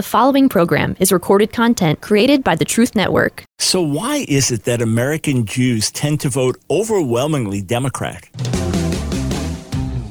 The following program is recorded content created by the Truth Network. So, why is it that American Jews tend to vote overwhelmingly Democrat?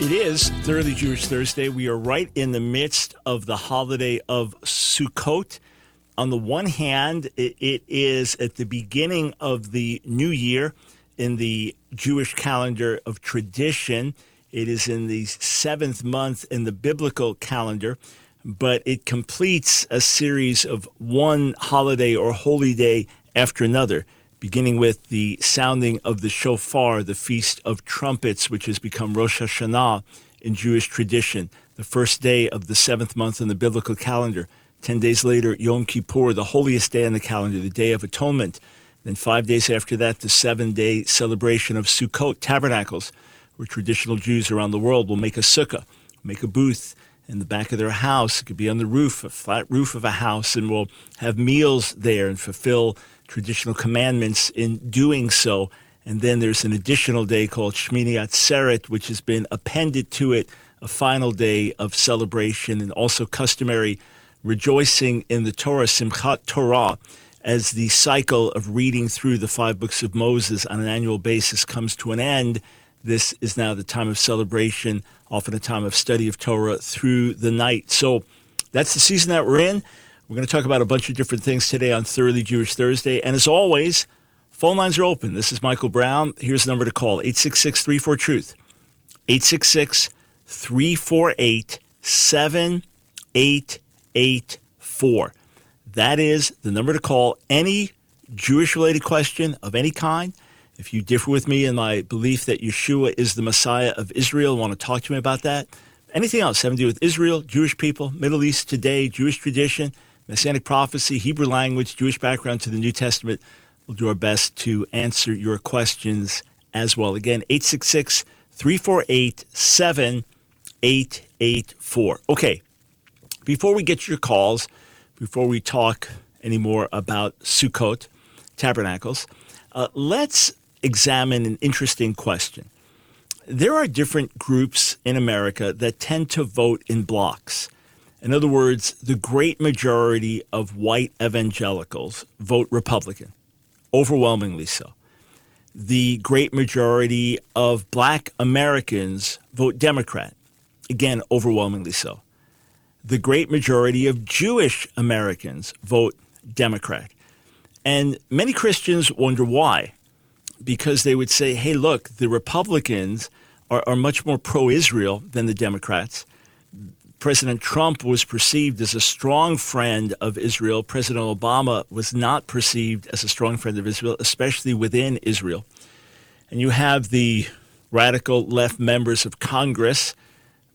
It is Thoroughly Jewish Thursday. We are right in the midst of the holiday of Sukkot. On the one hand, it, it is at the beginning of the new year in the Jewish calendar of tradition. It is in the seventh month in the biblical calendar, but it completes a series of one holiday or holy day after another beginning with the sounding of the shofar, the Feast of Trumpets, which has become Rosh Hashanah in Jewish tradition, the first day of the seventh month in the biblical calendar. Ten days later, Yom Kippur, the holiest day on the calendar, the Day of Atonement. Then five days after that, the seven day celebration of Sukkot, Tabernacles, where traditional Jews around the world will make a sukkah, make a booth in the back of their house. It could be on the roof, a flat roof of a house, and will have meals there and fulfill traditional commandments in doing so. And then there's an additional day called Shmini Atzeret, which has been appended to it, a final day of celebration and also customary rejoicing in the Torah, Simchat Torah, as the cycle of reading through the five books of Moses on an annual basis comes to an end. This is now the time of celebration, often a time of study of Torah through the night. So that's the season that we're in. We're going to talk about a bunch of different things today on Thoroughly Jewish Thursday. And as always, phone lines are open. This is Michael Brown. Here's the number to call 866 34 Truth. 866 348 7884. That is the number to call. Any Jewish related question of any kind. If you differ with me in my belief that Yeshua is the Messiah of Israel, want to talk to me about that. Anything else having to do with Israel, Jewish people, Middle East today, Jewish tradition, Messianic prophecy, Hebrew language, Jewish background to the New Testament. We'll do our best to answer your questions as well. Again, 866 348 7884. Okay, before we get your calls, before we talk anymore about Sukkot, tabernacles, uh, let's examine an interesting question. There are different groups in America that tend to vote in blocks. In other words, the great majority of white evangelicals vote Republican, overwhelmingly so. The great majority of black Americans vote Democrat, again, overwhelmingly so. The great majority of Jewish Americans vote Democrat. And many Christians wonder why. Because they would say, hey, look, the Republicans are, are much more pro Israel than the Democrats President Trump was perceived as a strong friend of Israel. President Obama was not perceived as a strong friend of Israel, especially within Israel. And you have the radical left members of Congress,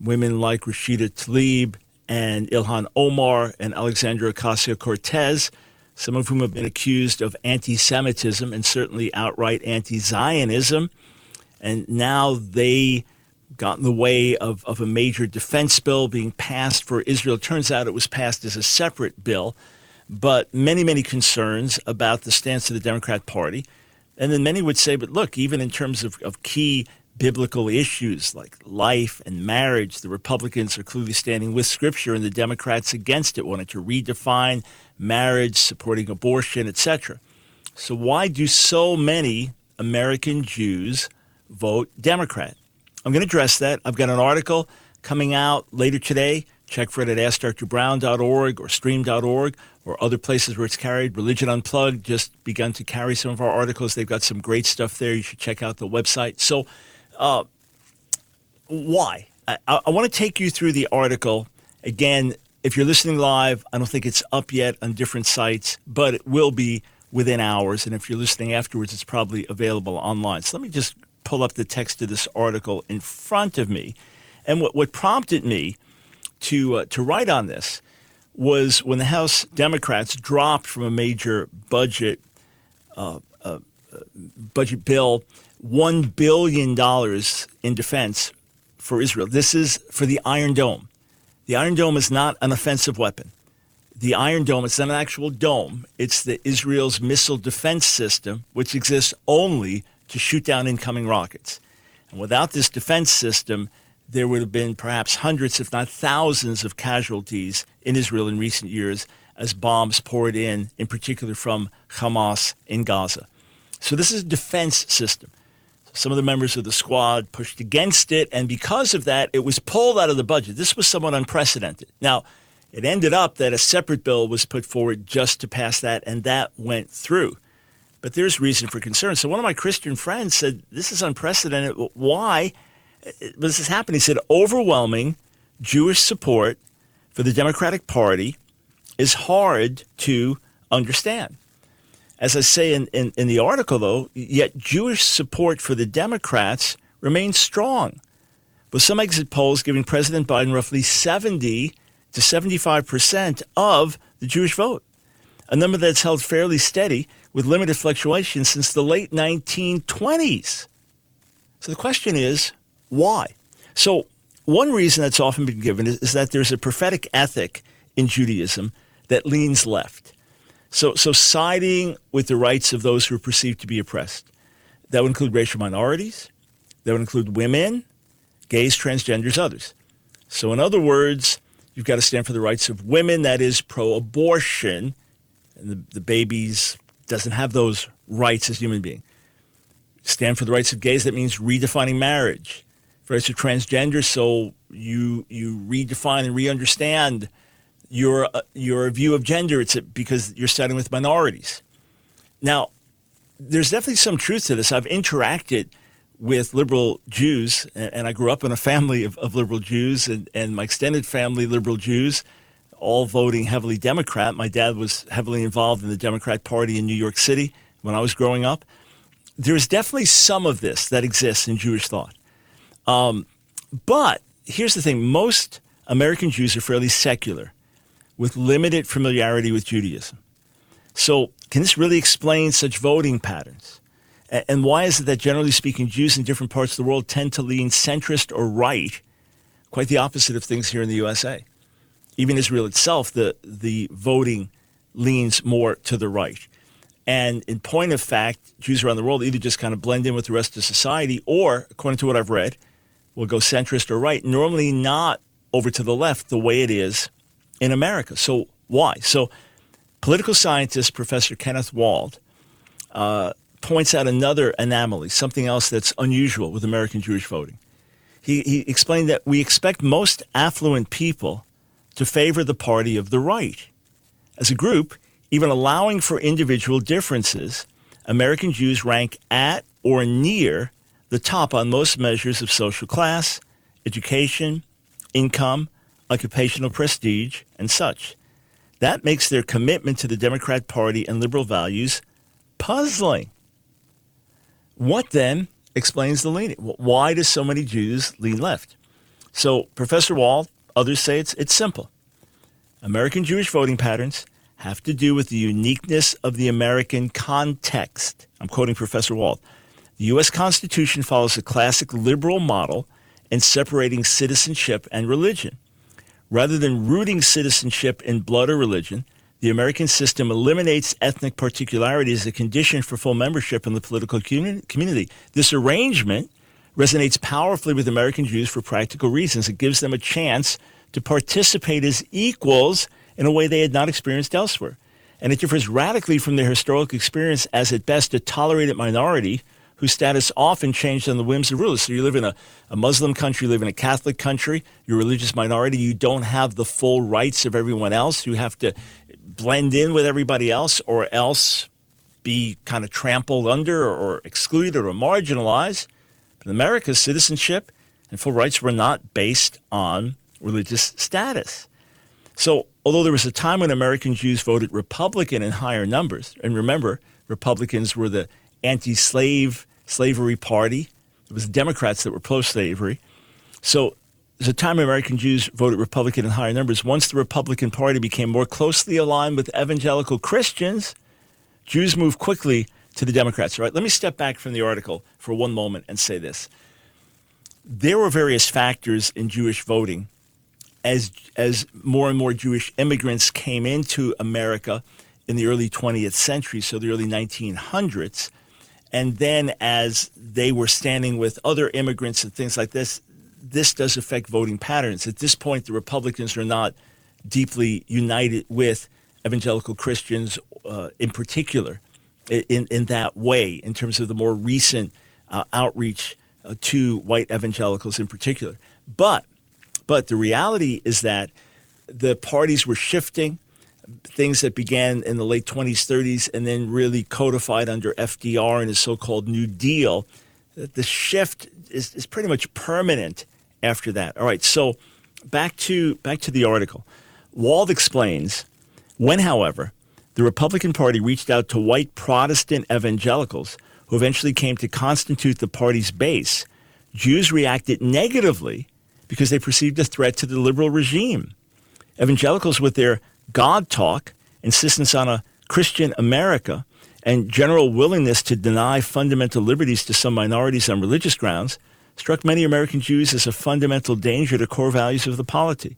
women like Rashida Tlaib and Ilhan Omar and Alexandria Ocasio Cortez, some of whom have been accused of anti Semitism and certainly outright anti Zionism. And now they got in the way of, of a major defense bill being passed for Israel. It turns out it was passed as a separate bill, but many, many concerns about the stance of the Democrat Party. And then many would say, but look, even in terms of, of key biblical issues like life and marriage, the Republicans are clearly standing with Scripture and the Democrats against it, wanting to redefine marriage, supporting abortion, etc. So, why do so many American Jews vote Democrat? I'm going to address that. I've got an article coming out later today. Check for it at AskDrBrown.org or Stream.org or other places where it's carried. Religion Unplugged just begun to carry some of our articles. They've got some great stuff there. You should check out the website. So, uh, why? I, I want to take you through the article. Again, if you're listening live, I don't think it's up yet on different sites, but it will be within hours. And if you're listening afterwards, it's probably available online. So let me just pull up the text of this article in front of me. And what, what prompted me to, uh, to write on this was when the House Democrats dropped from a major budget uh, uh, budget bill one billion dollars in defense for Israel. This is for the Iron Dome. The Iron Dome is not an offensive weapon. The Iron Dome, it's not an actual dome. It's the Israel's missile defense system, which exists only to shoot down incoming rockets. And without this defense system, there would have been perhaps hundreds, if not thousands, of casualties in Israel in recent years as bombs poured in, in particular from Hamas in Gaza. So this is a defense system. Some of the members of the squad pushed against it, and because of that, it was pulled out of the budget. This was somewhat unprecedented. Now, it ended up that a separate bill was put forward just to pass that, and that went through. But there's reason for concern. So one of my Christian friends said, This is unprecedented. Why? Uh, this is happening. He said, Overwhelming Jewish support for the Democratic Party is hard to understand. As I say in, in, in, the article, though, yet Jewish support for the Democrats remains strong, with some exit polls giving President Biden roughly 70 to 75% of the Jewish vote, a number that's held fairly steady with limited fluctuation since the late 1920s. So the question is, why? So, one reason that's often been given is, is that there's a prophetic ethic in Judaism that leans left. So, so siding with the rights of those who are perceived to be oppressed. That would include racial minorities. That would include women, gays, transgenders, others. So, in other words, you've got to stand for the rights of women, that is pro abortion, and the, the babies doesn't have those rights as human being. Stand for the rights of gays, that means redefining marriage. For rights of transgender, so you you redefine and re-understand your uh, your view of gender. It's because you're starting with minorities. Now, there's definitely some truth to this. I've interacted with liberal Jews, and, and I grew up in a family of, of liberal Jews, and, and my extended family, liberal Jews, all voting heavily Democrat. My dad was heavily involved in the Democrat Party in New York City when I was growing up. There's definitely some of this that exists in Jewish thought. Um, but here's the thing most American Jews are fairly secular with limited familiarity with Judaism. So, can this really explain such voting patterns? And why is it that, generally speaking, Jews in different parts of the world tend to lean centrist or right, quite the opposite of things here in the USA? Even Israel itself, the, the voting leans more to the right. And in point of fact, Jews around the world either just kind of blend in with the rest of society or, according to what I've read, will go centrist or right, normally not over to the left the way it is in America. So why? So political scientist Professor Kenneth Wald uh, points out another anomaly, something else that's unusual with American Jewish voting. He, he explained that we expect most affluent people to favor the party of the right. As a group, even allowing for individual differences, American Jews rank at or near the top on most measures of social class, education, income, occupational prestige, and such. That makes their commitment to the Democrat Party and liberal values puzzling. What then explains the leaning? Why do so many Jews lean left? So, Professor Wald, others say it's, it's simple. American Jewish voting patterns have to do with the uniqueness of the American context. I'm quoting Professor Wald. The U.S. Constitution follows a classic liberal model in separating citizenship and religion. Rather than rooting citizenship in blood or religion, the American system eliminates ethnic particularity as a condition for full membership in the political community. This arrangement resonates powerfully with American Jews for practical reasons. It gives them a chance to participate as equals in a way they had not experienced elsewhere. And it differs radically from their historical experience as at best a tolerated minority whose status often changed on the whims of rulers. So you live in a, a Muslim country, you live in a Catholic country, you're a religious minority, you don't have the full rights of everyone else. You have to blend in with everybody else or else be kind of trampled under or, excluded or marginalized. In America, citizenship and full rights were not based on religious status. So, although there was a time when American Jews voted Republican in higher numbers, and remember, Republicans were the anti slave slavery party. It was Democrats that were pro slavery. So was a time American Jews voted Republican in higher numbers. Once the Republican Party became more closely aligned with evangelical Christians, Jews moved quickly to the Democrats. Right, let me step back from the article for one moment and say this. There were various factors in Jewish voting as as more and more Jewish immigrants came into America in the early 20th century, so the early 1900s, and then as they were standing with other immigrants and things like this, this does affect voting patterns. At this point, the Republicans are not deeply united with evangelical Christians uh, in particular in, in that way, in terms of the more recent uh, outreach uh, to white evangelicals in particular. But, but the reality is that the parties were shifting, things that began in the late 20s, 30s, and then really codified under FDR and his so called New Deal. The shift is, is pretty much permanent after that. All right, so back to, back to the article. Wald explains when, however, the Republican Party reached out to white Protestant evangelicals who eventually came to constitute the party's base, Jews reacted negatively because they perceived a threat to the liberal regime. Evangelicals, with their God talk, insistence on a Christian America, and general willingness to deny fundamental liberties to some minorities on religious grounds, struck many American Jews as a fundamental danger to core values of the polity.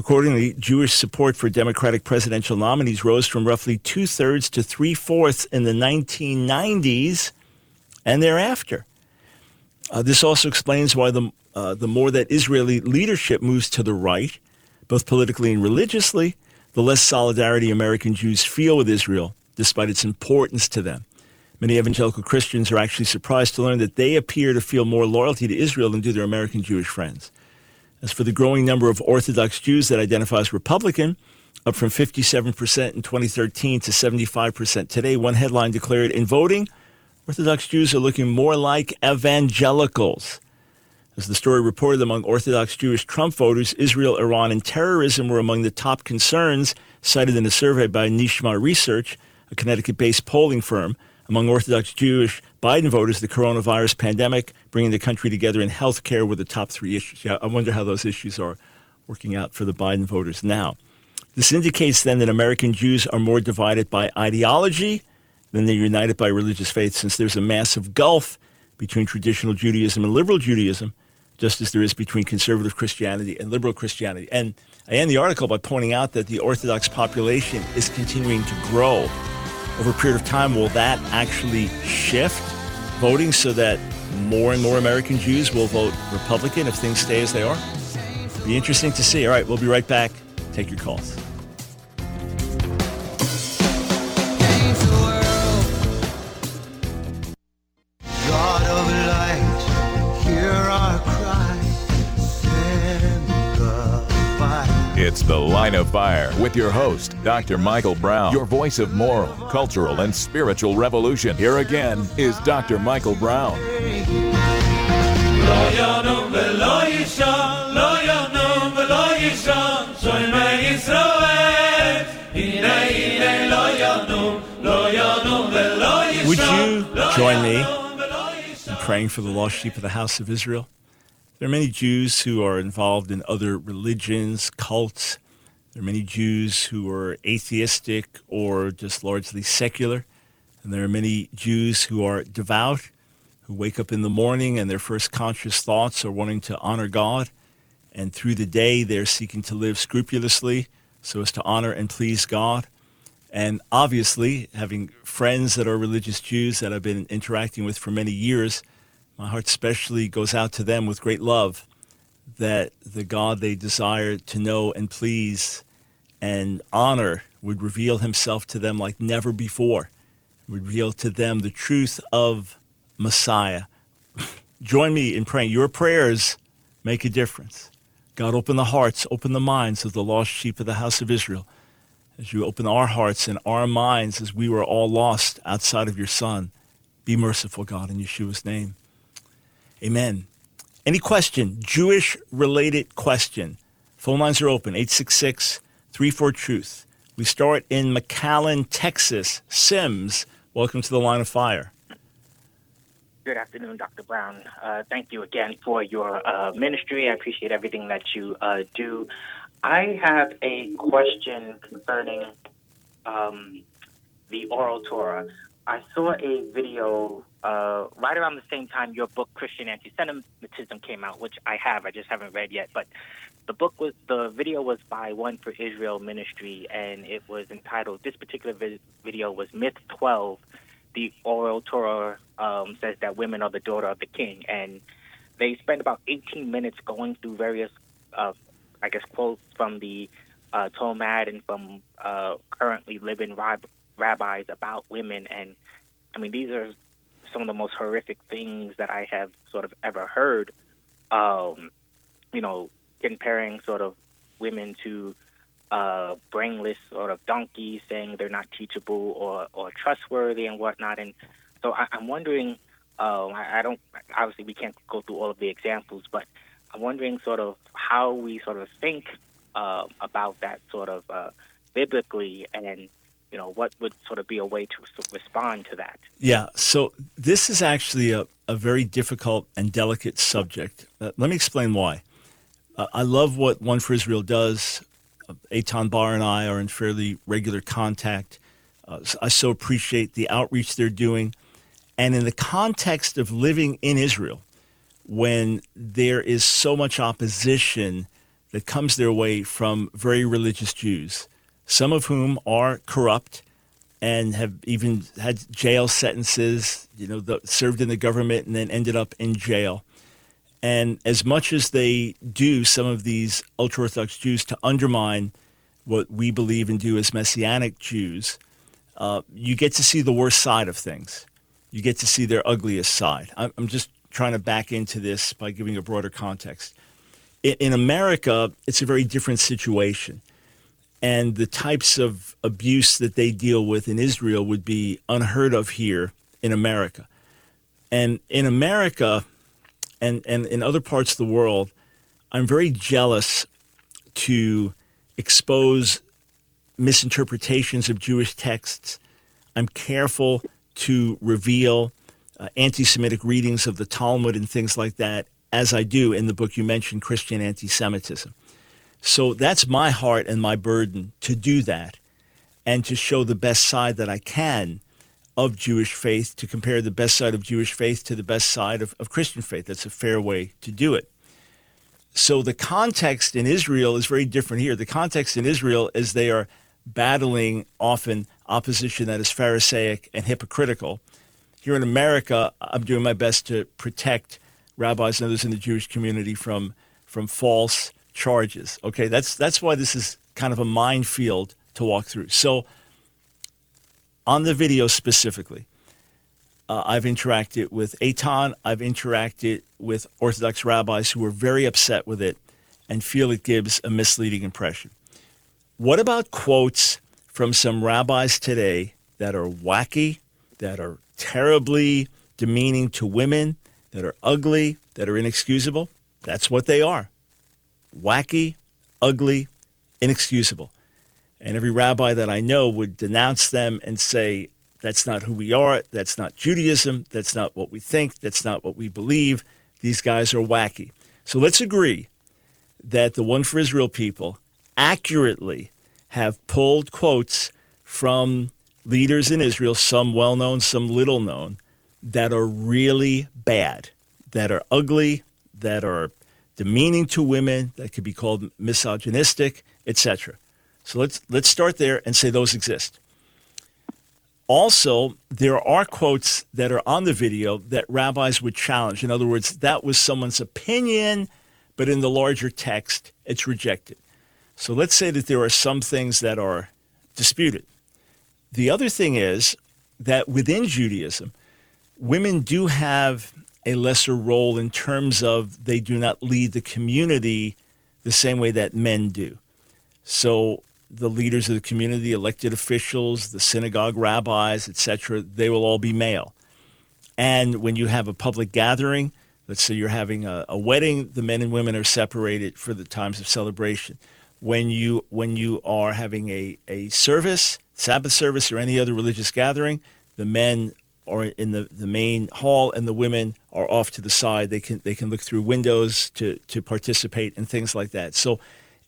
Accordingly, Jewish support for Democratic presidential nominees rose from roughly two thirds to three fourths in the 1990s and thereafter. Uh, this also explains why the, uh, the more that Israeli leadership moves to the right, both politically and religiously, the less solidarity American Jews feel with Israel, despite its importance to them. Many evangelical Christians are actually surprised to learn that they appear to feel more loyalty to Israel than do their American Jewish friends. As for the growing number of Orthodox Jews that identify as Republican, up from 57% in 2013 to 75% today, one headline declared in voting, Orthodox Jews are looking more like evangelicals. As the story reported among Orthodox Jewish Trump voters, Israel, Iran, and terrorism were among the top concerns cited in a survey by Nishma Research, a Connecticut based polling firm. Among Orthodox Jewish Biden voters, the coronavirus pandemic, bringing the country together in health care were the top three issues. Yeah, I wonder how those issues are working out for the Biden voters now. This indicates then that American Jews are more divided by ideology than they're united by religious faith, since there's a massive gulf between traditional Judaism and liberal Judaism, just as there is between conservative Christianity and liberal Christianity. And I end the article by pointing out that the Orthodox population is continuing to grow over a period of time, will that actually shift voting so that more and more American Jews will vote Republican if things stay as they are? Be interesting to see. All right, we'll be right back. Take your calls. It's The Line of Fire with your host, Dr. Michael Brown, your voice of moral, cultural, and spiritual revolution. Here again is Dr. Michael Brown. Would you join me in praying for the lost sheep of the house of Israel? There are many Jews who are involved in other religions, cults. There are many Jews who are atheistic or just largely secular. And there are many Jews who are devout, who wake up in the morning and their first conscious thoughts are wanting to honor God. And through the day, they're seeking to live scrupulously so as to honor and please God. And obviously, having friends that are religious Jews that I've been interacting with for many years, my heart especially goes out to them with great love that the God they desire to know and please and honor would reveal himself to them like never before, would reveal to them the truth of Messiah. Join me in praying. Your prayers make a difference. God, open the hearts, open the minds of the lost sheep of the house of Israel. As you open our hearts and our minds as we were all lost outside of your Son, be merciful, God, in Yeshua's name. Amen. Any question, Jewish related question? Phone lines are open 866 34 Truth. We start in McAllen, Texas. Sims, welcome to the line of fire. Good afternoon, Dr. Brown. Uh, thank you again for your uh, ministry. I appreciate everything that you uh, do. I have a question concerning um, the oral Torah. I saw a video uh, right around the same time your book Christian Anti-Semitism came out, which I have. I just haven't read yet. But the book was the video was by One for Israel Ministry, and it was entitled. This particular vi- video was Myth 12. The oral Torah um, says that women are the daughter of the king, and they spent about 18 minutes going through various, uh, I guess, quotes from the uh, Talmud and from uh, currently living rab- rabbis about women. And I mean, these are some of the most horrific things that I have sort of ever heard. Um, you know, comparing sort of women to uh, brainless sort of donkeys, saying they're not teachable or, or trustworthy and whatnot. And so I, I'm wondering. Uh, I, I don't obviously we can't go through all of the examples, but I'm wondering sort of how we sort of think uh, about that sort of uh, biblically and you know what would sort of be a way to respond to that yeah so this is actually a, a very difficult and delicate subject uh, let me explain why uh, i love what one for israel does uh, Eitan Bar and I are in fairly regular contact. Uh, I so appreciate the outreach they're doing. And in the context of living in Israel, when there is so much opposition that comes their way from very religious Jews, some of whom are corrupt and have even had jail sentences, you know, the, served in the government and then ended up in jail. And as much as they do, some of these ultra Orthodox Jews, to undermine what we believe and do as Messianic Jews, uh, you get to see the worst side of things. You get to see their ugliest side. I'm, I'm just trying to back into this by giving a broader context. In, in America, it's a very different situation. And the types of abuse that they deal with in Israel would be unheard of here in America. And in America, and, and in other parts of the world, I'm very jealous to expose misinterpretations of Jewish texts. I'm careful to reveal uh, anti Semitic readings of the Talmud and things like that, as I do in the book you mentioned, Christian Anti Semitism. So that's my heart and my burden to do that and to show the best side that I can of Jewish faith, to compare the best side of Jewish faith to the best side of, of Christian faith. That's a fair way to do it. So the context in Israel is very different here. The context in Israel is they are battling often opposition that is Pharisaic and hypocritical. Here in America, I'm doing my best to protect rabbis and others in the Jewish community from, from false charges. Okay, that's, that's why this is kind of a minefield to walk through. So on the video specifically, uh, I've interacted with Eitan. I've interacted with Orthodox rabbis who are very upset with it and feel it gives a misleading impression. What about quotes from some rabbis today that are wacky, that are terribly demeaning to women, that are ugly, that are inexcusable? That's what they are wacky, ugly, inexcusable. And every rabbi that I know would denounce them and say, that's not who we are. That's not Judaism. That's not what we think. That's not what we believe. These guys are wacky. So let's agree that the One for Israel people accurately have pulled quotes from leaders in Israel, some well known, some little known, that are really bad, that are ugly, that are demeaning to women, that could be called misogynistic, etc. So let's let's start there and say those exist. Also, there are quotes that are on the video that rabbis would challenge. In other words, that was someone's opinion, but in the larger text, it's rejected. So let's say that there are some things that are disputed. The other thing is that within Judaism, women do have a lesser role in terms of they do not lead the community the same way that men do. So the leaders of the community, elected officials, the synagogue rabbis, etc., they will all be male. And when you have a public gathering, let's say you're having a, a, wedding, the men and women are separated for the times of celebration. When you when you are having a, a service, Sabbath service, or any other religious gathering, the men are in the, the main hall and the women are off to the side. They can they can look through windows to to participate and things like that. So,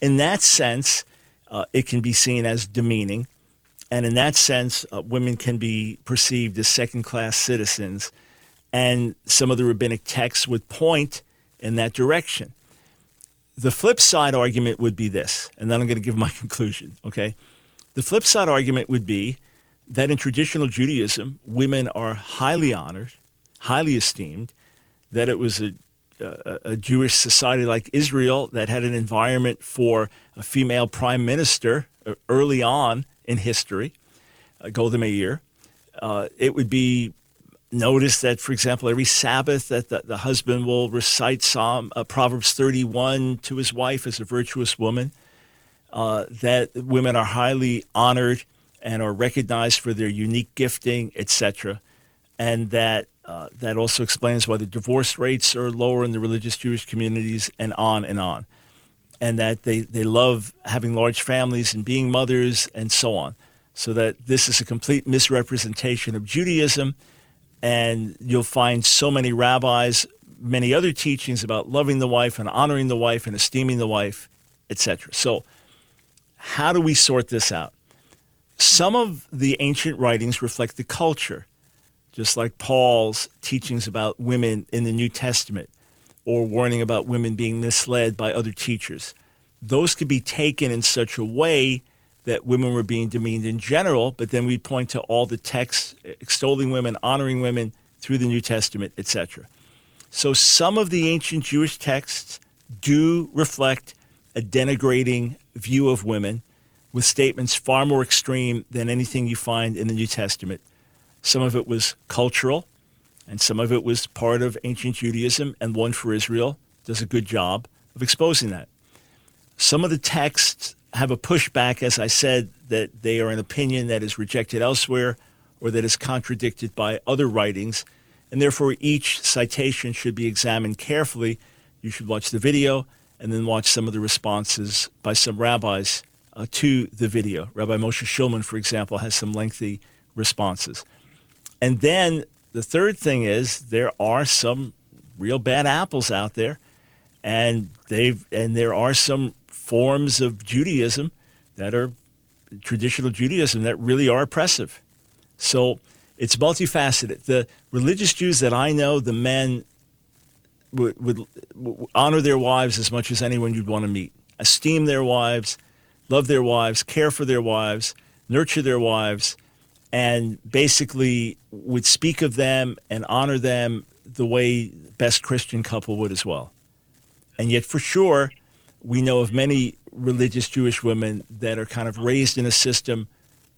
in that sense, uh, it can be seen as demeaning, and in that sense, uh, women can be perceived as second class citizens. And some of the rabbinic texts would point in that direction. The flip side argument would be this, and then I'm going to give my conclusion. Okay, the flip side argument would be that in traditional Judaism, women are highly honored, highly esteemed, that it was a, a, a, Jewish society like Israel that had an environment for a female prime minister uh, early on in history, uh, Golda Meir. Uh, it would be noticed that, for example, every Sabbath that the, the husband will recite Psalm uh, Proverbs 31 to his wife as a virtuous woman. Uh, that women are highly honored and are recognized for their unique gifting, etc. And that uh, that also explains why the divorce rates are lower in the religious Jewish communities, and on and on. And that they, they love having large families and being mothers and so on. So that this is a complete misrepresentation of Judaism. And you'll find so many rabbis, many other teachings about loving the wife and honoring the wife and esteeming the wife, etc. So, how do we sort this out? Some of the ancient writings reflect the culture, just like Paul's teachings about women in the New Testament or warning about women being misled by other teachers. Those could be taken in such a way that women were being demeaned in general, but then we point to all the texts extolling women, honoring women through the New Testament, etc. So some of the ancient Jewish texts do reflect a denigrating view of women with statements far more extreme than anything you find in the New Testament. Some of it was cultural, and some of it was part of ancient Judaism, and One for Israel does a good job of exposing that. Some of the texts have a pushback, as I said, that they are an opinion that is rejected elsewhere or that is contradicted by other writings, and therefore each citation should be examined carefully. You should watch the video and then watch some of the responses by some rabbis uh, to the video. Rabbi Moshe Shulman, for example, has some lengthy responses. And then the third thing is there are some real bad apples out there, and they've and there are some forms of Judaism that are traditional Judaism that really are oppressive. So it's multifaceted. The religious Jews that I know, the men would, would, would honor their wives as much as anyone you'd want to meet, esteem their wives, love their wives, care for their wives, nurture their wives, and basically would speak of them and honor them the way best Christian couple would as well. And yet, for sure, we know of many religious Jewish women that are kind of raised in a system,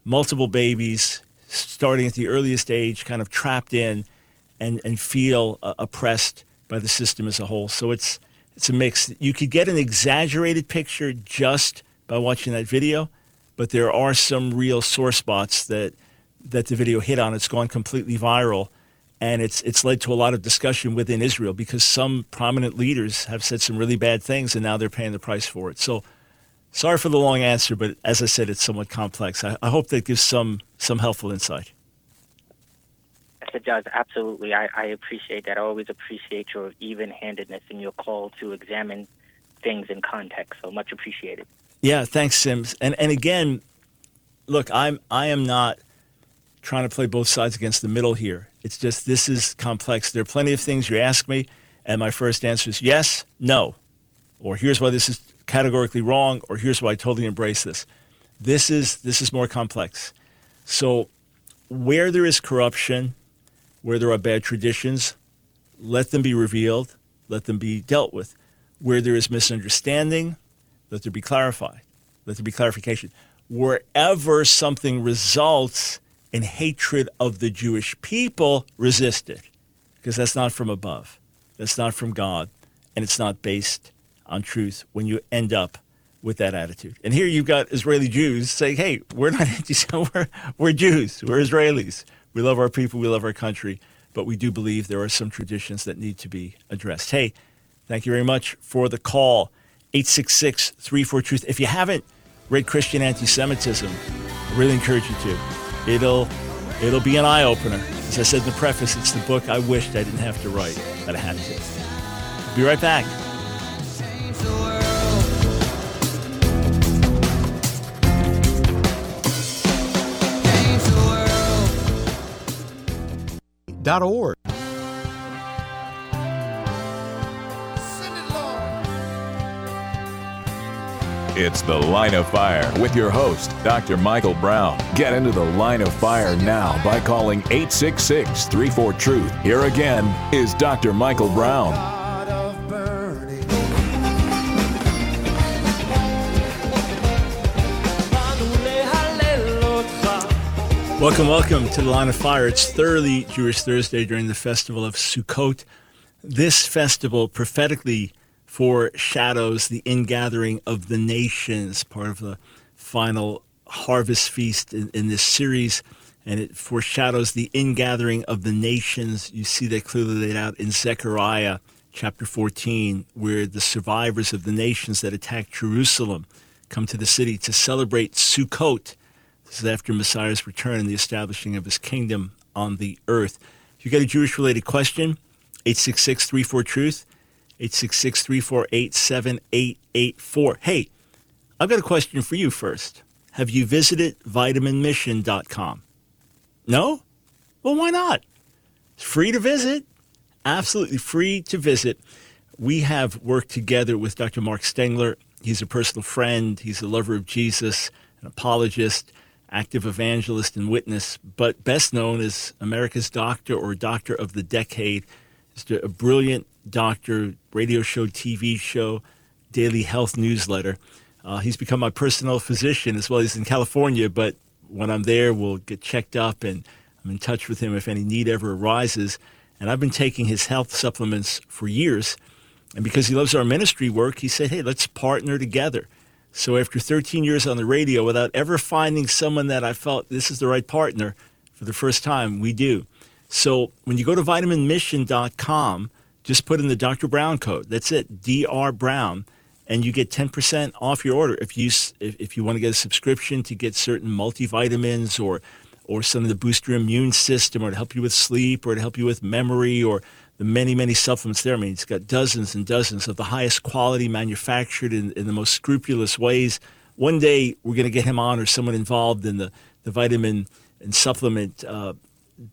multiple babies, starting at the earliest age, kind of trapped in and, and feel uh, oppressed by the system as a whole. So it's, it's a mix. You could get an exaggerated picture just by watching that video, but there are some real sore spots that that the video hit on. It's gone completely viral, and it's it's led to a lot of discussion within Israel because some prominent leaders have said some really bad things, and now they're paying the price for it. So, sorry for the long answer, but as I said, it's somewhat complex. I, I hope that gives some some helpful insight. Yes, it does. Absolutely. I, I appreciate that. I always appreciate your even handedness and your call to examine things in context. So much appreciated. Yeah, thanks, Sims. And and again, look, I'm I am not trying to play both sides against the middle here. It's just this is complex. There are plenty of things you ask me, and my first answer is yes, no, or here's why this is categorically wrong, or here's why I totally embrace this. This is this is more complex. So where there is corruption, where there are bad traditions, let them be revealed, let them be dealt with. Where there is misunderstanding, let there be clarified. Let there be clarification. Wherever something results in hatred of the Jewish people, resist it. Because that's not from above. That's not from God. And it's not based on truth when you end up with that attitude. And here you've got Israeli Jews saying, hey, we're not anti we're, we're Jews, we're Israelis. We love our people, we love our country, but we do believe there are some traditions that need to be addressed. Hey, thank you very much for the call. 866 34 Truth. If you haven't read Christian Anti Semitism, I really encourage you to. It'll, it'll be an eye opener. As I said in the preface, it's the book I wished I didn't have to write, but I had to. Be right back. Dot org. It's The Line of Fire with your host, Dr. Michael Brown. Get into the line of fire now by calling 866 34 Truth. Here again is Dr. Michael Brown. Welcome, welcome to the Line of Fire. It's thoroughly Jewish Thursday during the festival of Sukkot. This festival prophetically foreshadows the ingathering of the nations, part of the final harvest feast in, in this series, and it foreshadows the ingathering of the nations. You see that clearly laid out in Zechariah chapter 14, where the survivors of the nations that attacked Jerusalem come to the city to celebrate Sukkot. This is after Messiah's return and the establishing of his kingdom on the earth. If you got a Jewish related question, 866 34 Truth. 866 348 7884. Hey, I've got a question for you first. Have you visited vitaminmission.com? No? Well, why not? It's free to visit. Absolutely free to visit. We have worked together with Dr. Mark Stengler. He's a personal friend, he's a lover of Jesus, an apologist, active evangelist, and witness, but best known as America's Doctor or Doctor of the Decade. A brilliant doctor, radio show, TV show, daily health newsletter. Uh, he's become my personal physician as well. He's in California, but when I'm there, we'll get checked up and I'm in touch with him if any need ever arises. And I've been taking his health supplements for years. And because he loves our ministry work, he said, hey, let's partner together. So after 13 years on the radio, without ever finding someone that I felt this is the right partner for the first time, we do. So when you go to vitaminmission.com, just put in the Dr. Brown code. That's it, DR Brown, and you get 10% off your order. If you if, if you want to get a subscription to get certain multivitamins or or something to boost your immune system or to help you with sleep or to help you with memory or the many, many supplements there. I mean, it's got dozens and dozens of the highest quality manufactured in, in the most scrupulous ways. One day we're going to get him on or someone involved in the, the vitamin and supplement uh,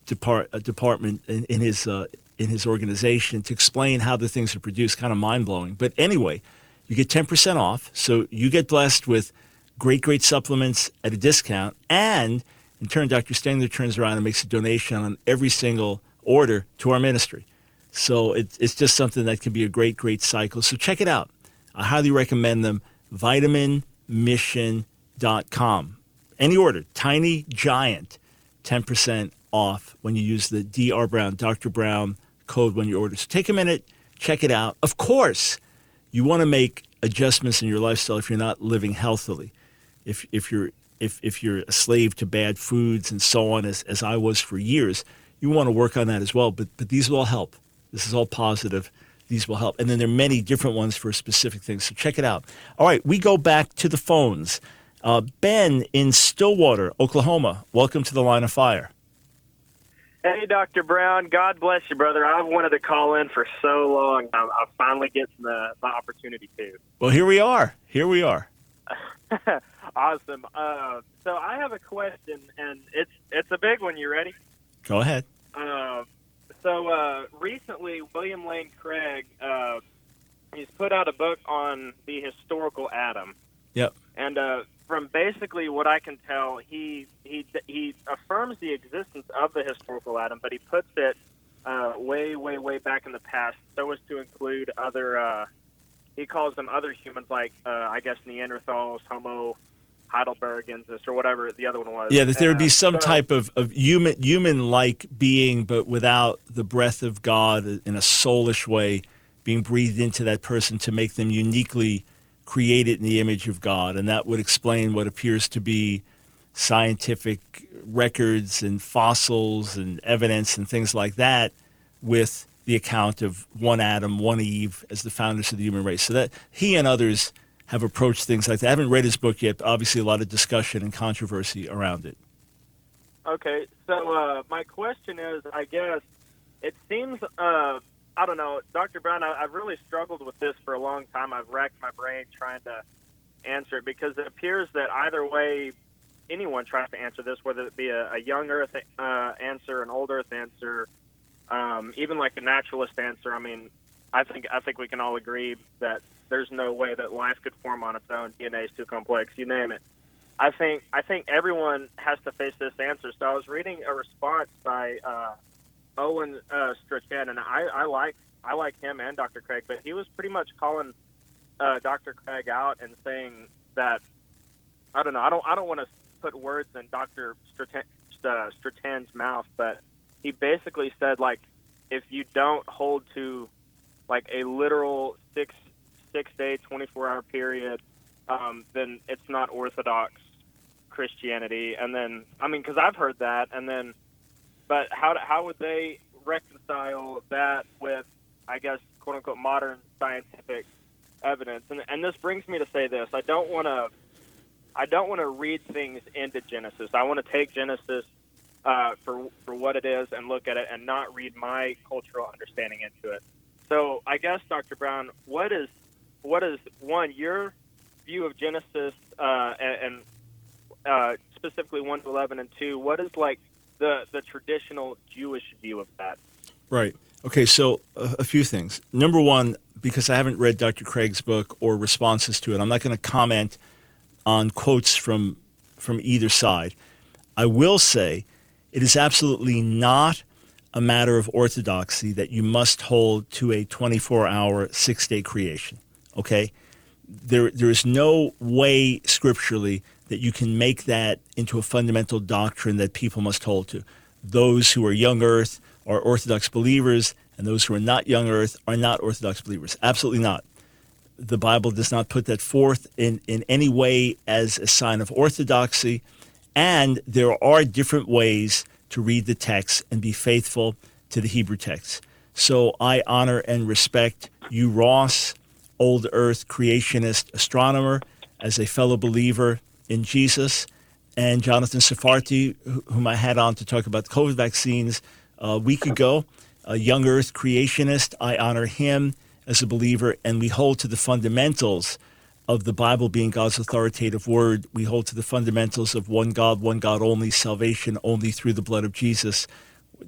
depart, uh, department in, in his uh, in his organization to explain how the things are produced. Kind of mind blowing. But anyway, you get 10% off. So you get blessed with great, great supplements at a discount. And in turn, Dr. Stengler turns around and makes a donation on every single order to our ministry. So it, it's just something that can be a great, great cycle. So check it out. I highly recommend them. VitaminMission.com. Any order, tiny, giant, 10% off when you use the Dr. Brown, Dr. Brown code when you order. So take a minute, check it out. Of course, you want to make adjustments in your lifestyle if you're not living healthily. If, if, you're, if, if you're a slave to bad foods and so on, as, as I was for years, you want to work on that as well. But, but these will all help. This is all positive. These will help. And then there are many different ones for specific things. So check it out. All right, we go back to the phones. Uh, ben in Stillwater, Oklahoma, welcome to the line of fire. Hey, Dr. Brown. God bless you, brother. I've wanted to call in for so long. I'm, I'm finally getting the, the opportunity to. Well, here we are. Here we are. awesome. Uh, so I have a question, and it's it's a big one. You ready? Go ahead. Uh, so uh, recently, William Lane Craig uh, he's put out a book on the historical Adam. Yep. And uh, from basically what I can tell, he he he affirms the existence of the historical Adam, but he puts it uh, way, way, way back in the past, so as to include other. Uh, he calls them other humans, like uh, I guess Neanderthals, Homo Heidelbergensis, or whatever the other one was. Yeah, that there would be Uh, some so- type of, of human human like being, but without the breath of God in a soulish way being breathed into that person to make them uniquely created in the image of God. And that would explain what appears to be scientific records and fossils and evidence and things like that with the account of one Adam, one Eve as the founders of the human race. So that he and others have approached things like that. I haven't read his book yet, but obviously a lot of discussion and controversy around it. Okay, so uh, my question is, I guess it seems, uh, I don't know, Dr. Brown, I, I've really struggled with this for a long time. I've racked my brain trying to answer it because it appears that either way anyone tries to answer this, whether it be a, a young Earth uh, answer, an old Earth answer, um, even like a naturalist answer. I mean, I think I think we can all agree that there's no way that life could form on its own. DNA is too complex. You name it. I think I think everyone has to face this answer. So I was reading a response by uh, Owen uh, Strachan, and I, I like I like him and Dr. Craig, but he was pretty much calling uh, Dr. Craig out and saying that I don't know. I don't I don't want to put words in Dr. Strachan, uh, Strachan's mouth, but he basically said like if you don't hold to like a literal six six day twenty four hour period, um, then it's not orthodox Christianity. And then I mean, because I've heard that, and then but how how would they reconcile that with I guess quote unquote modern scientific evidence? And and this brings me to say this: I don't want to. I don't want to read things into Genesis. I want to take Genesis uh, for for what it is and look at it and not read my cultural understanding into it. So I guess, Dr. Brown, what is what is one your view of Genesis uh, and, and uh, specifically one to eleven and two? What is like the the traditional Jewish view of that? Right. Okay. So a, a few things. Number one, because I haven't read Dr. Craig's book or responses to it, I'm not going to comment on quotes from from either side. I will say it is absolutely not a matter of orthodoxy that you must hold to a 24 hour, six day creation. Okay? There, there is no way scripturally that you can make that into a fundamental doctrine that people must hold to. Those who are young earth are Orthodox believers, and those who are not young earth are not Orthodox believers. Absolutely not. The Bible does not put that forth in, in any way as a sign of orthodoxy. And there are different ways to read the text and be faithful to the Hebrew text. So I honor and respect you, Ross, old earth creationist astronomer, as a fellow believer in Jesus, and Jonathan Sarfati, whom I had on to talk about the COVID vaccines uh, a week ago, a young earth creationist. I honor him as a believer, and we hold to the fundamentals of the Bible being God's authoritative word. We hold to the fundamentals of one God, one God only, salvation only through the blood of Jesus,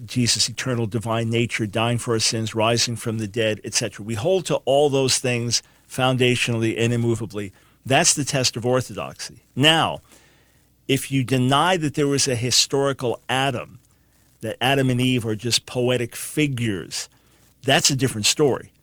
Jesus' eternal divine nature, dying for our sins, rising from the dead, etc. We hold to all those things foundationally and immovably. That's the test of orthodoxy. Now, if you deny that there was a historical Adam, that Adam and Eve are just poetic figures, that's a different story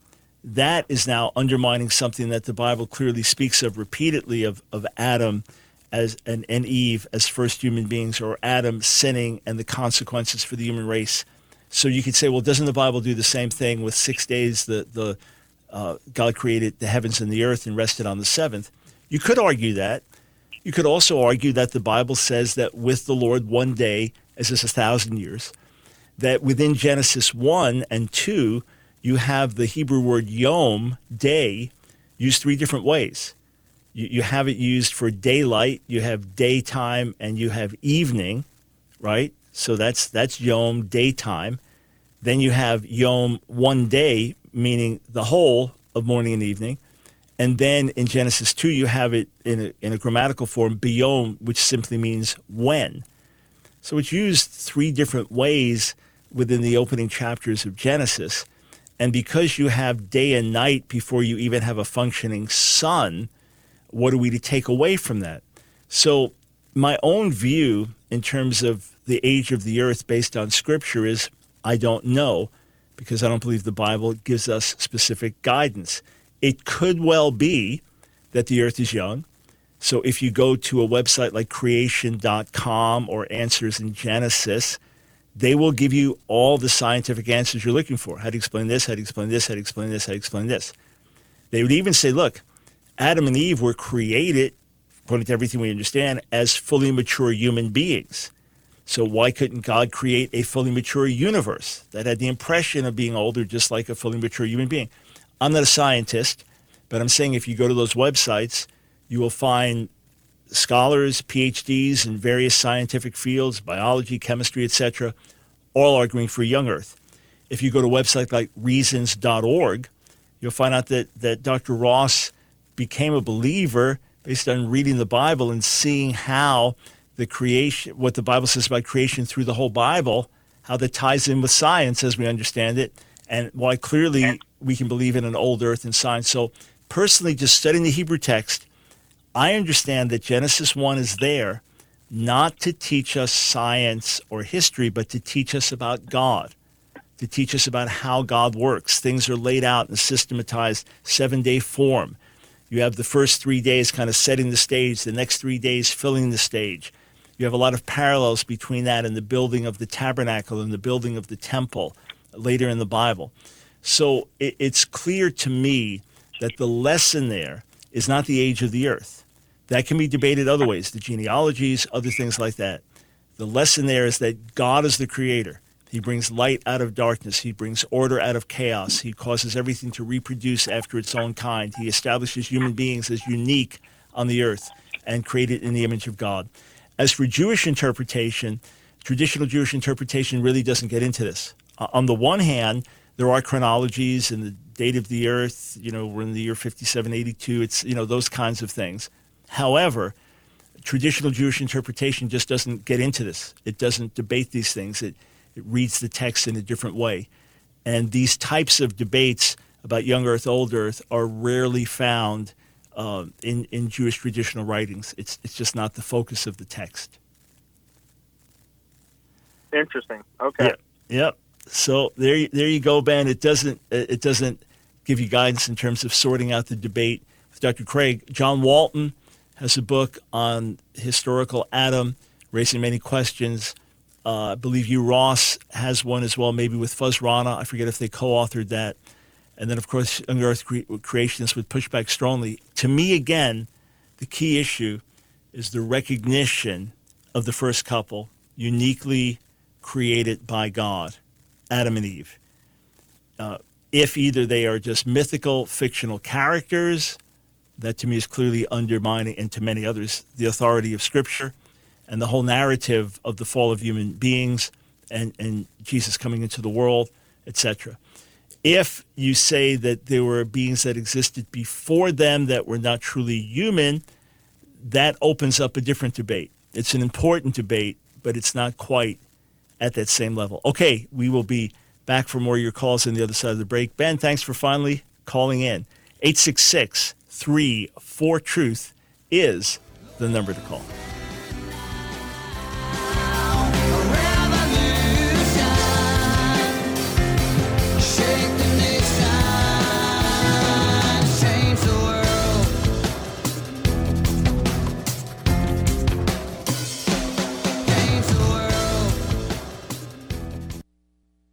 that is now undermining something that the Bible clearly speaks of repeatedly of, of Adam as and, and Eve as first human beings, or Adam sinning and the consequences for the human race. So you could say, well, doesn't the Bible do the same thing with six days? The the uh, God created the heavens and the earth and rested on the seventh. You could argue that. You could also argue that the Bible says that with the Lord one day as is a thousand years. That within Genesis one and two you have the Hebrew word yom, day, used three different ways. You, you have it used for daylight, you have daytime, and you have evening, right? So that's that's yom, daytime. Then you have yom, one day, meaning the whole of morning and evening. And then in Genesis 2, you have it in a, in a grammatical form, biyom, which simply means when. So it's used three different ways within the opening chapters of Genesis. And because you have day and night before you even have a functioning sun, what are we to take away from that? So, my own view in terms of the age of the earth based on scripture is I don't know because I don't believe the Bible gives us specific guidance. It could well be that the earth is young. So if you go to a website like creation.com or Answers in Genesis, they will give you all the scientific answers you're looking for. How to explain this, how to explain this, how to explain this, how to explain this. They would even say, look, Adam and Eve were created, according to everything we understand, as fully mature human beings. So why couldn't God create a fully mature universe that had the impression of being older just like a fully mature human being? I'm not a scientist, but I'm saying if you go to those websites, you will find scholars, PhDs in various scientific fields, biology, chemistry, etc., all arguing for young Earth. If you go to a website like reasons.org, you'll find out that, that Dr. Ross became a believer based on reading the Bible and seeing how the creation, what the Bible says about creation through the whole Bible, how that ties in with science as we understand it, and why clearly we can believe in an old earth and science. So, personally, just studying the Hebrew text, I understand that Genesis 1 is there not to teach us science or history, but to teach us about God, to teach us about how God works. Things are laid out in a systematized seven day form. You have the first three days kind of setting the stage, the next three days filling the stage. You have a lot of parallels between that and the building of the tabernacle and the building of the temple later in the Bible. So it, it's clear to me that the lesson there is not the age of the earth. That can be debated other ways, the genealogies, other things like that. The lesson there is that God is the creator. He brings light out of darkness. He brings order out of chaos. He causes everything to reproduce after its own kind. He establishes human beings as unique on the earth and created in the image of God. As for Jewish interpretation, traditional Jewish interpretation really doesn't get into this. Uh, on the one hand, there are chronologies and the date of the earth, you know, we're in the year 5782, it's, you know, those kinds of things. However, traditional Jewish interpretation just doesn't get into this. It doesn't debate these things. It, it reads the text in a different way. And these types of debates about young earth, old earth are rarely found uh, in, in Jewish traditional writings. It's, it's just not the focus of the text. Interesting. Okay. Yep. yep. So there, there you go, Ben. It doesn't, it doesn't give you guidance in terms of sorting out the debate with Dr. Craig. John Walton has a book on historical Adam, raising many questions. Uh, I believe Hugh Ross has one as well, maybe with Fuzz Rana. I forget if they co-authored that. And then, of course, Young Earth cre- Creationists would push back strongly. To me, again, the key issue is the recognition of the first couple, uniquely created by God, Adam and Eve. Uh, if either they are just mythical, fictional characters, that to me is clearly undermining, and to many others, the authority of Scripture and the whole narrative of the fall of human beings and, and Jesus coming into the world, etc. If you say that there were beings that existed before them that were not truly human, that opens up a different debate. It's an important debate, but it's not quite at that same level. Okay, we will be back for more of your calls on the other side of the break. Ben, thanks for finally calling in. 866 3 4 Truth is the number to call.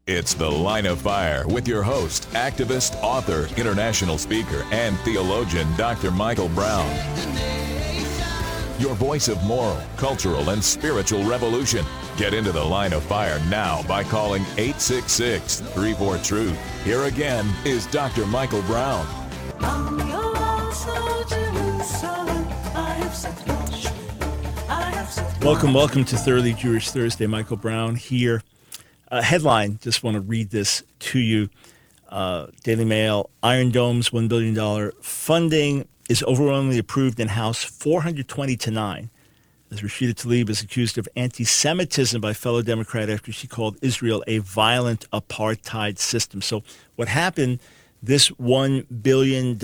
It's The Line of Fire with your host, activist, author, international speaker, and theologian, Dr. Michael Brown. Your voice of moral, cultural, and spiritual revolution. Get into The Line of Fire now by calling 866 34 Truth. Here again is Dr. Michael Brown. Welcome, welcome to Thoroughly Jewish Thursday. Michael Brown here. Uh, headline, just want to read this to you. Uh, Daily Mail Iron Dome's $1 billion funding is overwhelmingly approved in House 420 to 9 as Rashida Tlaib is accused of anti Semitism by fellow Democrat after she called Israel a violent apartheid system. So, what happened, this $1 billion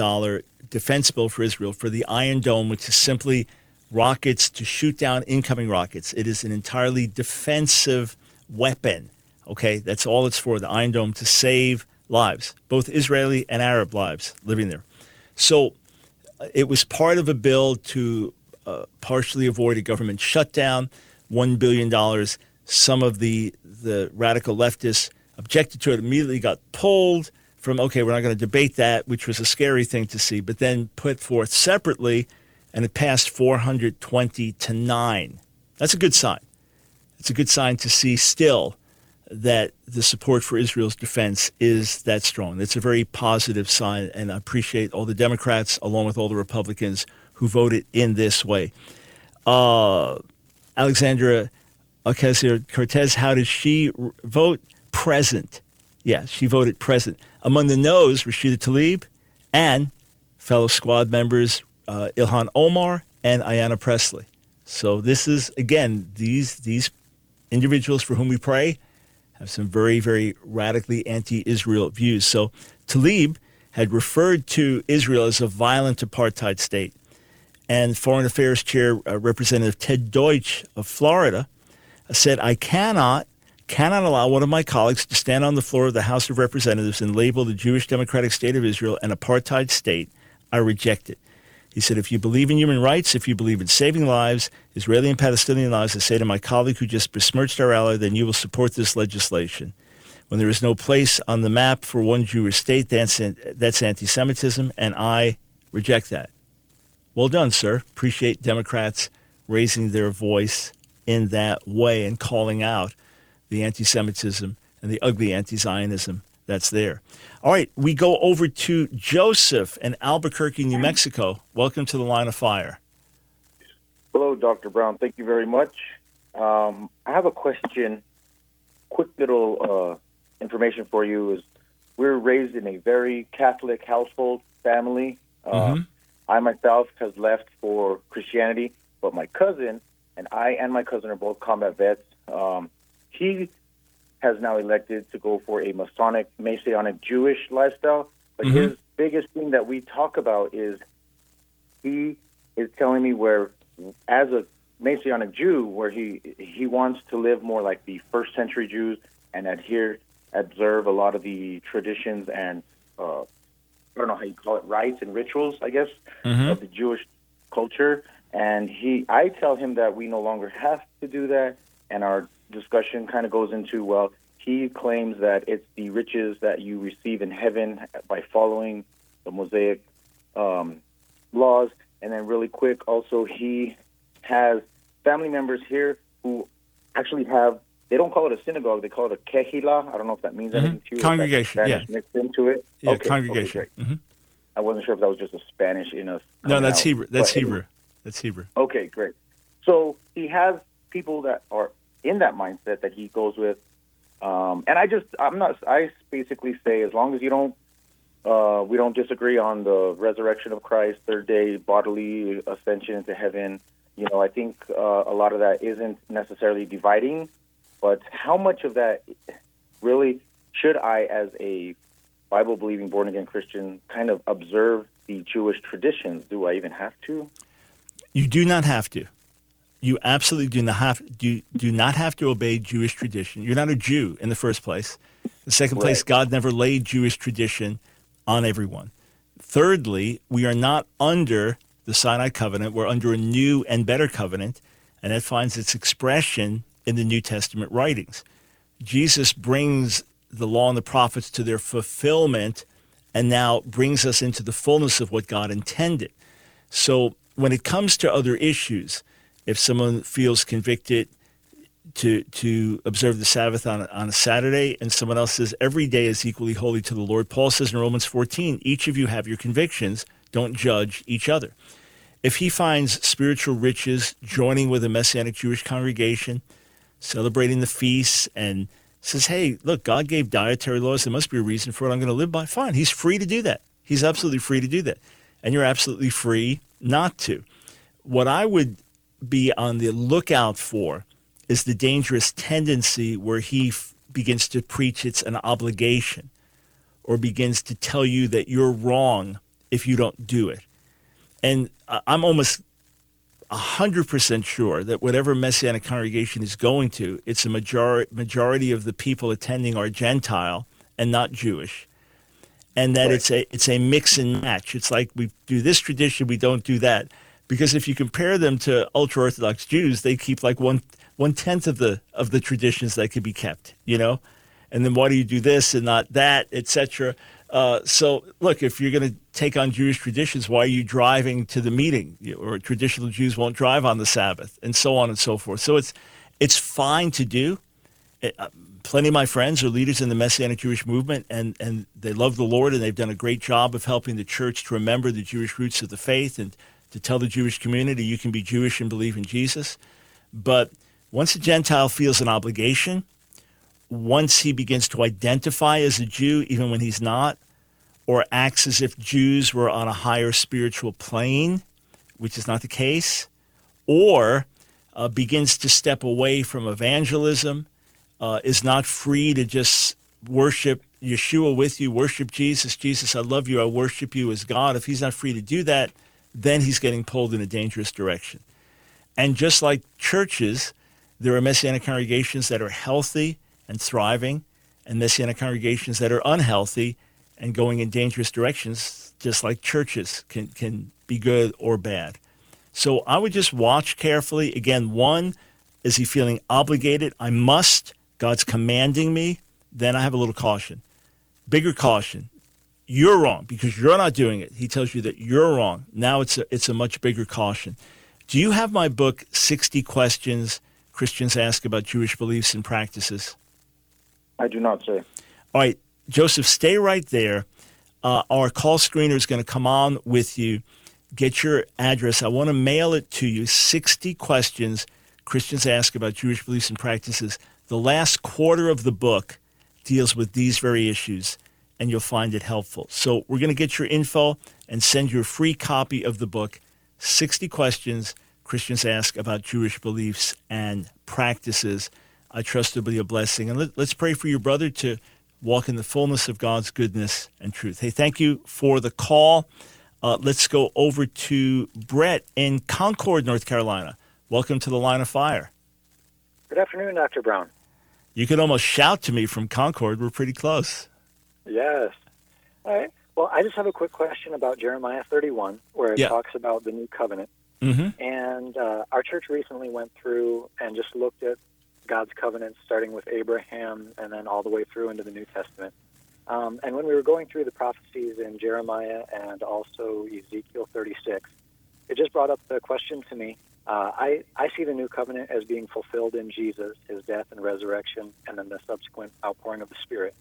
defense bill for Israel for the Iron Dome, which is simply rockets to shoot down incoming rockets, it is an entirely defensive weapon Okay, that's all it's for the Iron Dome to save lives, both Israeli and Arab lives living there. So uh, it was part of a bill to uh, partially avoid a government shutdown, $1 billion. Some of the, the radical leftists objected to it, immediately got pulled from, okay, we're not going to debate that, which was a scary thing to see, but then put forth separately, and it passed 420 to 9. That's a good sign. It's a good sign to see still that the support for Israel's defense is that strong. It's a very positive sign, and I appreciate all the Democrats, along with all the Republicans, who voted in this way. Uh, Alexandria Ocasio Cortez, how did she vote? Present. Yeah, she voted present. Among the no's, Rashida Tlaib and fellow squad members uh, Ilhan Omar and Ayanna Presley. So this is again these these individuals for whom we pray have some very very radically anti-Israel views. So Tlaib had referred to Israel as a violent apartheid state, and Foreign Affairs Chair uh, Representative Ted Deutsch of Florida said, "I cannot." Cannot allow one of my colleagues to stand on the floor of the House of Representatives and label the Jewish Democratic State of Israel an apartheid state. I reject it. He said, if you believe in human rights, if you believe in saving lives, Israeli and Palestinian lives, I say to my colleague who just besmirched our ally, then you will support this legislation. When there is no place on the map for one Jewish state, that's, that's anti Semitism, and I reject that. Well done, sir. Appreciate Democrats raising their voice in that way and calling out the anti Semitism and the ugly anti Zionism that's there. All right, we go over to Joseph in Albuquerque, New Mexico. Welcome to the line of fire. Hello, Dr. Brown. Thank you very much. Um, I have a question. Quick little uh, information for you is we're raised in a very Catholic household family. Uh, mm-hmm. I myself has left for Christianity, but my cousin and I and my cousin are both combat vets. Um, he has now elected to go for a Masonic, Messianic Jewish lifestyle. But mm-hmm. his biggest thing that we talk about is he is telling me where, as a Masonic Jew, where he he wants to live more like the first century Jews and adhere, observe a lot of the traditions and uh, I don't know how you call it, rites and rituals, I guess, mm-hmm. of the Jewish culture. And he, I tell him that we no longer have to do that, and our discussion kind of goes into well, he claims that it's the riches that you receive in heaven by following the Mosaic um, laws. And then, really quick, also, he has family members here who actually have, they don't call it a synagogue, they call it a kehila. I don't know if that means mm-hmm. anything to you. Congregation, yeah. mixed into it. Yeah, okay, congregation. Okay, mm-hmm. I wasn't sure if that was just a Spanish in a. No, that's out. Hebrew. That's but Hebrew. Anyway. That's Hebrew. Okay, great. So he has people that are in that mindset that he goes with. Um, and I just, I'm not, I basically say as long as you don't, uh, we don't disagree on the resurrection of Christ, third day bodily ascension into heaven. You know, I think uh, a lot of that isn't necessarily dividing, but how much of that really should I, as a Bible believing born again Christian, kind of observe the Jewish traditions? Do I even have to? You do not have to you absolutely do not have do, do not have to obey Jewish tradition. You're not a Jew in the first place. In the second right. place, God never laid Jewish tradition on everyone. Thirdly, we are not under the Sinai covenant. We're under a new and better covenant, and that finds its expression in the New Testament writings. Jesus brings the law and the prophets to their fulfillment and now brings us into the fullness of what God intended. So when it comes to other issues, if someone feels convicted to to observe the Sabbath on on a Saturday, and someone else says every day is equally holy to the Lord. Paul says in Romans 14, each of you have your convictions. Don't judge each other. If he finds spiritual riches joining with a Messianic Jewish congregation, celebrating the feasts, and says, "Hey, look, God gave dietary laws. There must be a reason for it. I'm going to live by." Fine, he's free to do that. He's absolutely free to do that, and you're absolutely free not to. What I would be on the lookout for is the dangerous tendency where he f- begins to preach it's an obligation or begins to tell you that you're wrong if you don't do it. And I'm almost 100% sure that whatever Messianic congregation is going to, it's a major- majority of the people attending are Gentile and not Jewish. And that right. it's a it's a mix and match. It's like we do this tradition, we don't do that because if you compare them to ultra orthodox Jews, they keep like one one tenth of the of the traditions that could be kept, you know. And then why do you do this and not that, etc. Uh, so look, if you're going to take on Jewish traditions, why are you driving to the meeting? Or traditional Jews won't drive on the Sabbath, and so on and so forth. So it's it's fine to do. It, uh, plenty of my friends are leaders in the Messianic Jewish movement, and, and they love the Lord, and they've done a great job of helping the church to remember the Jewish roots of the faith and to tell the Jewish community you can be Jewish and believe in Jesus. But once a Gentile feels an obligation, once he begins to identify as a Jew, even when he's not, or acts as if Jews were on a higher spiritual plane, which is not the case, or uh, begins to step away from evangelism, uh, is not free to just worship Yeshua with you, worship Jesus. Jesus, I love you. I worship you as God. If he's not free to do that, then he's getting pulled in a dangerous direction. And just like churches, there are Messianic congregations that are healthy and thriving, and Messianic congregations that are unhealthy and going in dangerous directions, just like churches can, can be good or bad. So I would just watch carefully. Again, one, is he feeling obligated? I must. God's commanding me. Then I have a little caution. Bigger caution. You're wrong because you're not doing it. He tells you that you're wrong. Now it's a, it's a much bigger caution. Do you have my book, 60 Questions Christians Ask About Jewish Beliefs and Practices? I do not, sir. All right, Joseph, stay right there. Uh, our call screener is going to come on with you. Get your address. I want to mail it to you. 60 questions Christians ask about Jewish beliefs and practices. The last quarter of the book deals with these very issues, and you'll find it helpful. So we're going to get your info and send you a free copy of the book, 60 Questions Christians Ask About Jewish Beliefs and Practices. I trust it'll be a blessing. And let, us pray for your brother to walk in the fullness of God's goodness and truth. Hey, thank you for the call. Uh, let's go over to Brett in Concord, North Carolina. Welcome to the line of fire. Good afternoon, Dr. Brown. You could almost shout to me from Concord. We're pretty close. Yes. All right. Well, I just have a quick question about Jeremiah 31, where it yeah. talks about the new covenant. Mm-hmm. And uh, our church recently went through and just looked at God's covenant, starting with Abraham and then all the way through into the New Testament. Um, and when we were going through the prophecies in Jeremiah and also Ezekiel 36, it just brought up the question to me. Uh, I, I see the new covenant as being fulfilled in Jesus, his death and resurrection, and then the subsequent outpouring of the Spirit.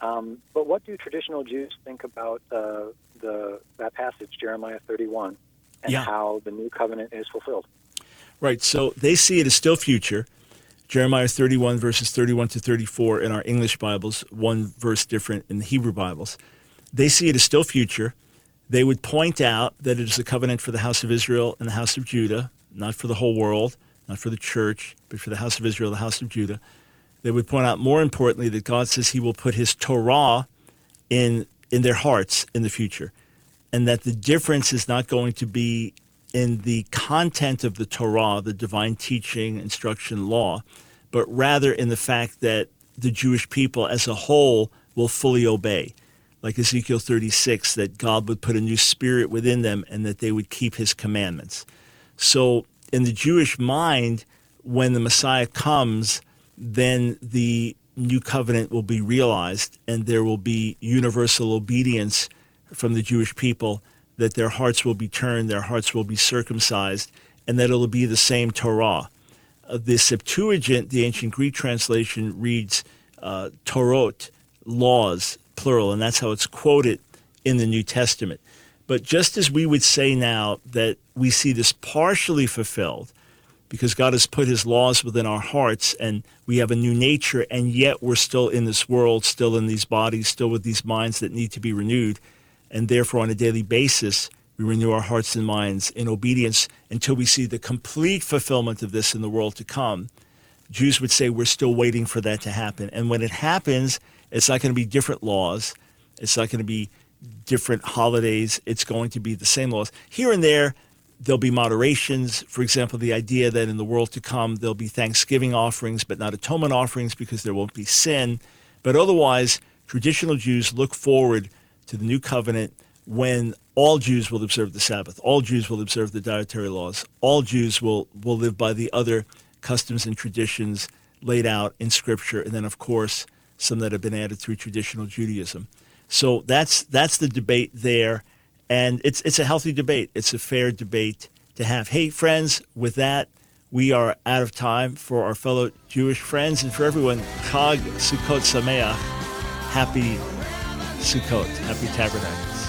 Um, but what do traditional Jews think about uh, the that passage, Jeremiah 31, and Yeah. how the new covenant is fulfilled? Right. So they see it as still future. Jeremiah 31, verses 31 to 34 in our English Bibles, one verse different in the Hebrew Bibles. They see it as still future. They would point out that it is a covenant for the house of Israel and the house of Judah, not for the whole world, not for the church, but for the house of Israel, the house of Judah. They would point out, more importantly, that God says he will put his Torah in, in their hearts in the future, and that the difference is not going to be in the content of the Torah, the divine teaching, instruction, law, but rather in the fact that the Jewish people as a whole will fully obey. Like Ezekiel 36, that God would put a new spirit within them and that they would keep his commandments. So, in the Jewish mind, when the Messiah comes, then the new covenant will be realized and there will be universal obedience from the Jewish people, that their hearts will be turned, their hearts will be circumcised, and that it'll be the same Torah. Uh, the Septuagint, the ancient Greek translation, reads uh, Torot, laws, plural, and that's how it's quoted in the New Testament. But just as we would say now that we see this partially fulfilled, because God has put his laws within our hearts and we have a new nature, and yet we're still in this world, still in these bodies, still with these minds that need to be renewed. And therefore, on a daily basis, we renew our hearts and minds in obedience until we see the complete fulfillment of this in the world to come. Jews would say we're still waiting for that to happen. And when it happens, it's not going to be different laws. It's not going to be different holidays. It's going to be the same laws. Here and there, there'll be moderations. For example, the idea that in the world to come, there'll be thanksgiving offerings, but not atonement offerings because there won't be sin. But otherwise, traditional Jews look forward to the new covenant when all Jews will observe the Sabbath, all Jews will observe the dietary laws, all Jews will, will live by the other customs and traditions laid out in Scripture, and then, of course, some that have been added through traditional Judaism. So that's that's the debate there, and it's it's a healthy debate. It's a fair debate to have. Hey, friends, with that, we are out of time for our fellow Jewish friends and for everyone. Chag Sukkot Sameach. Happy Sukkot. Happy Tabernacles.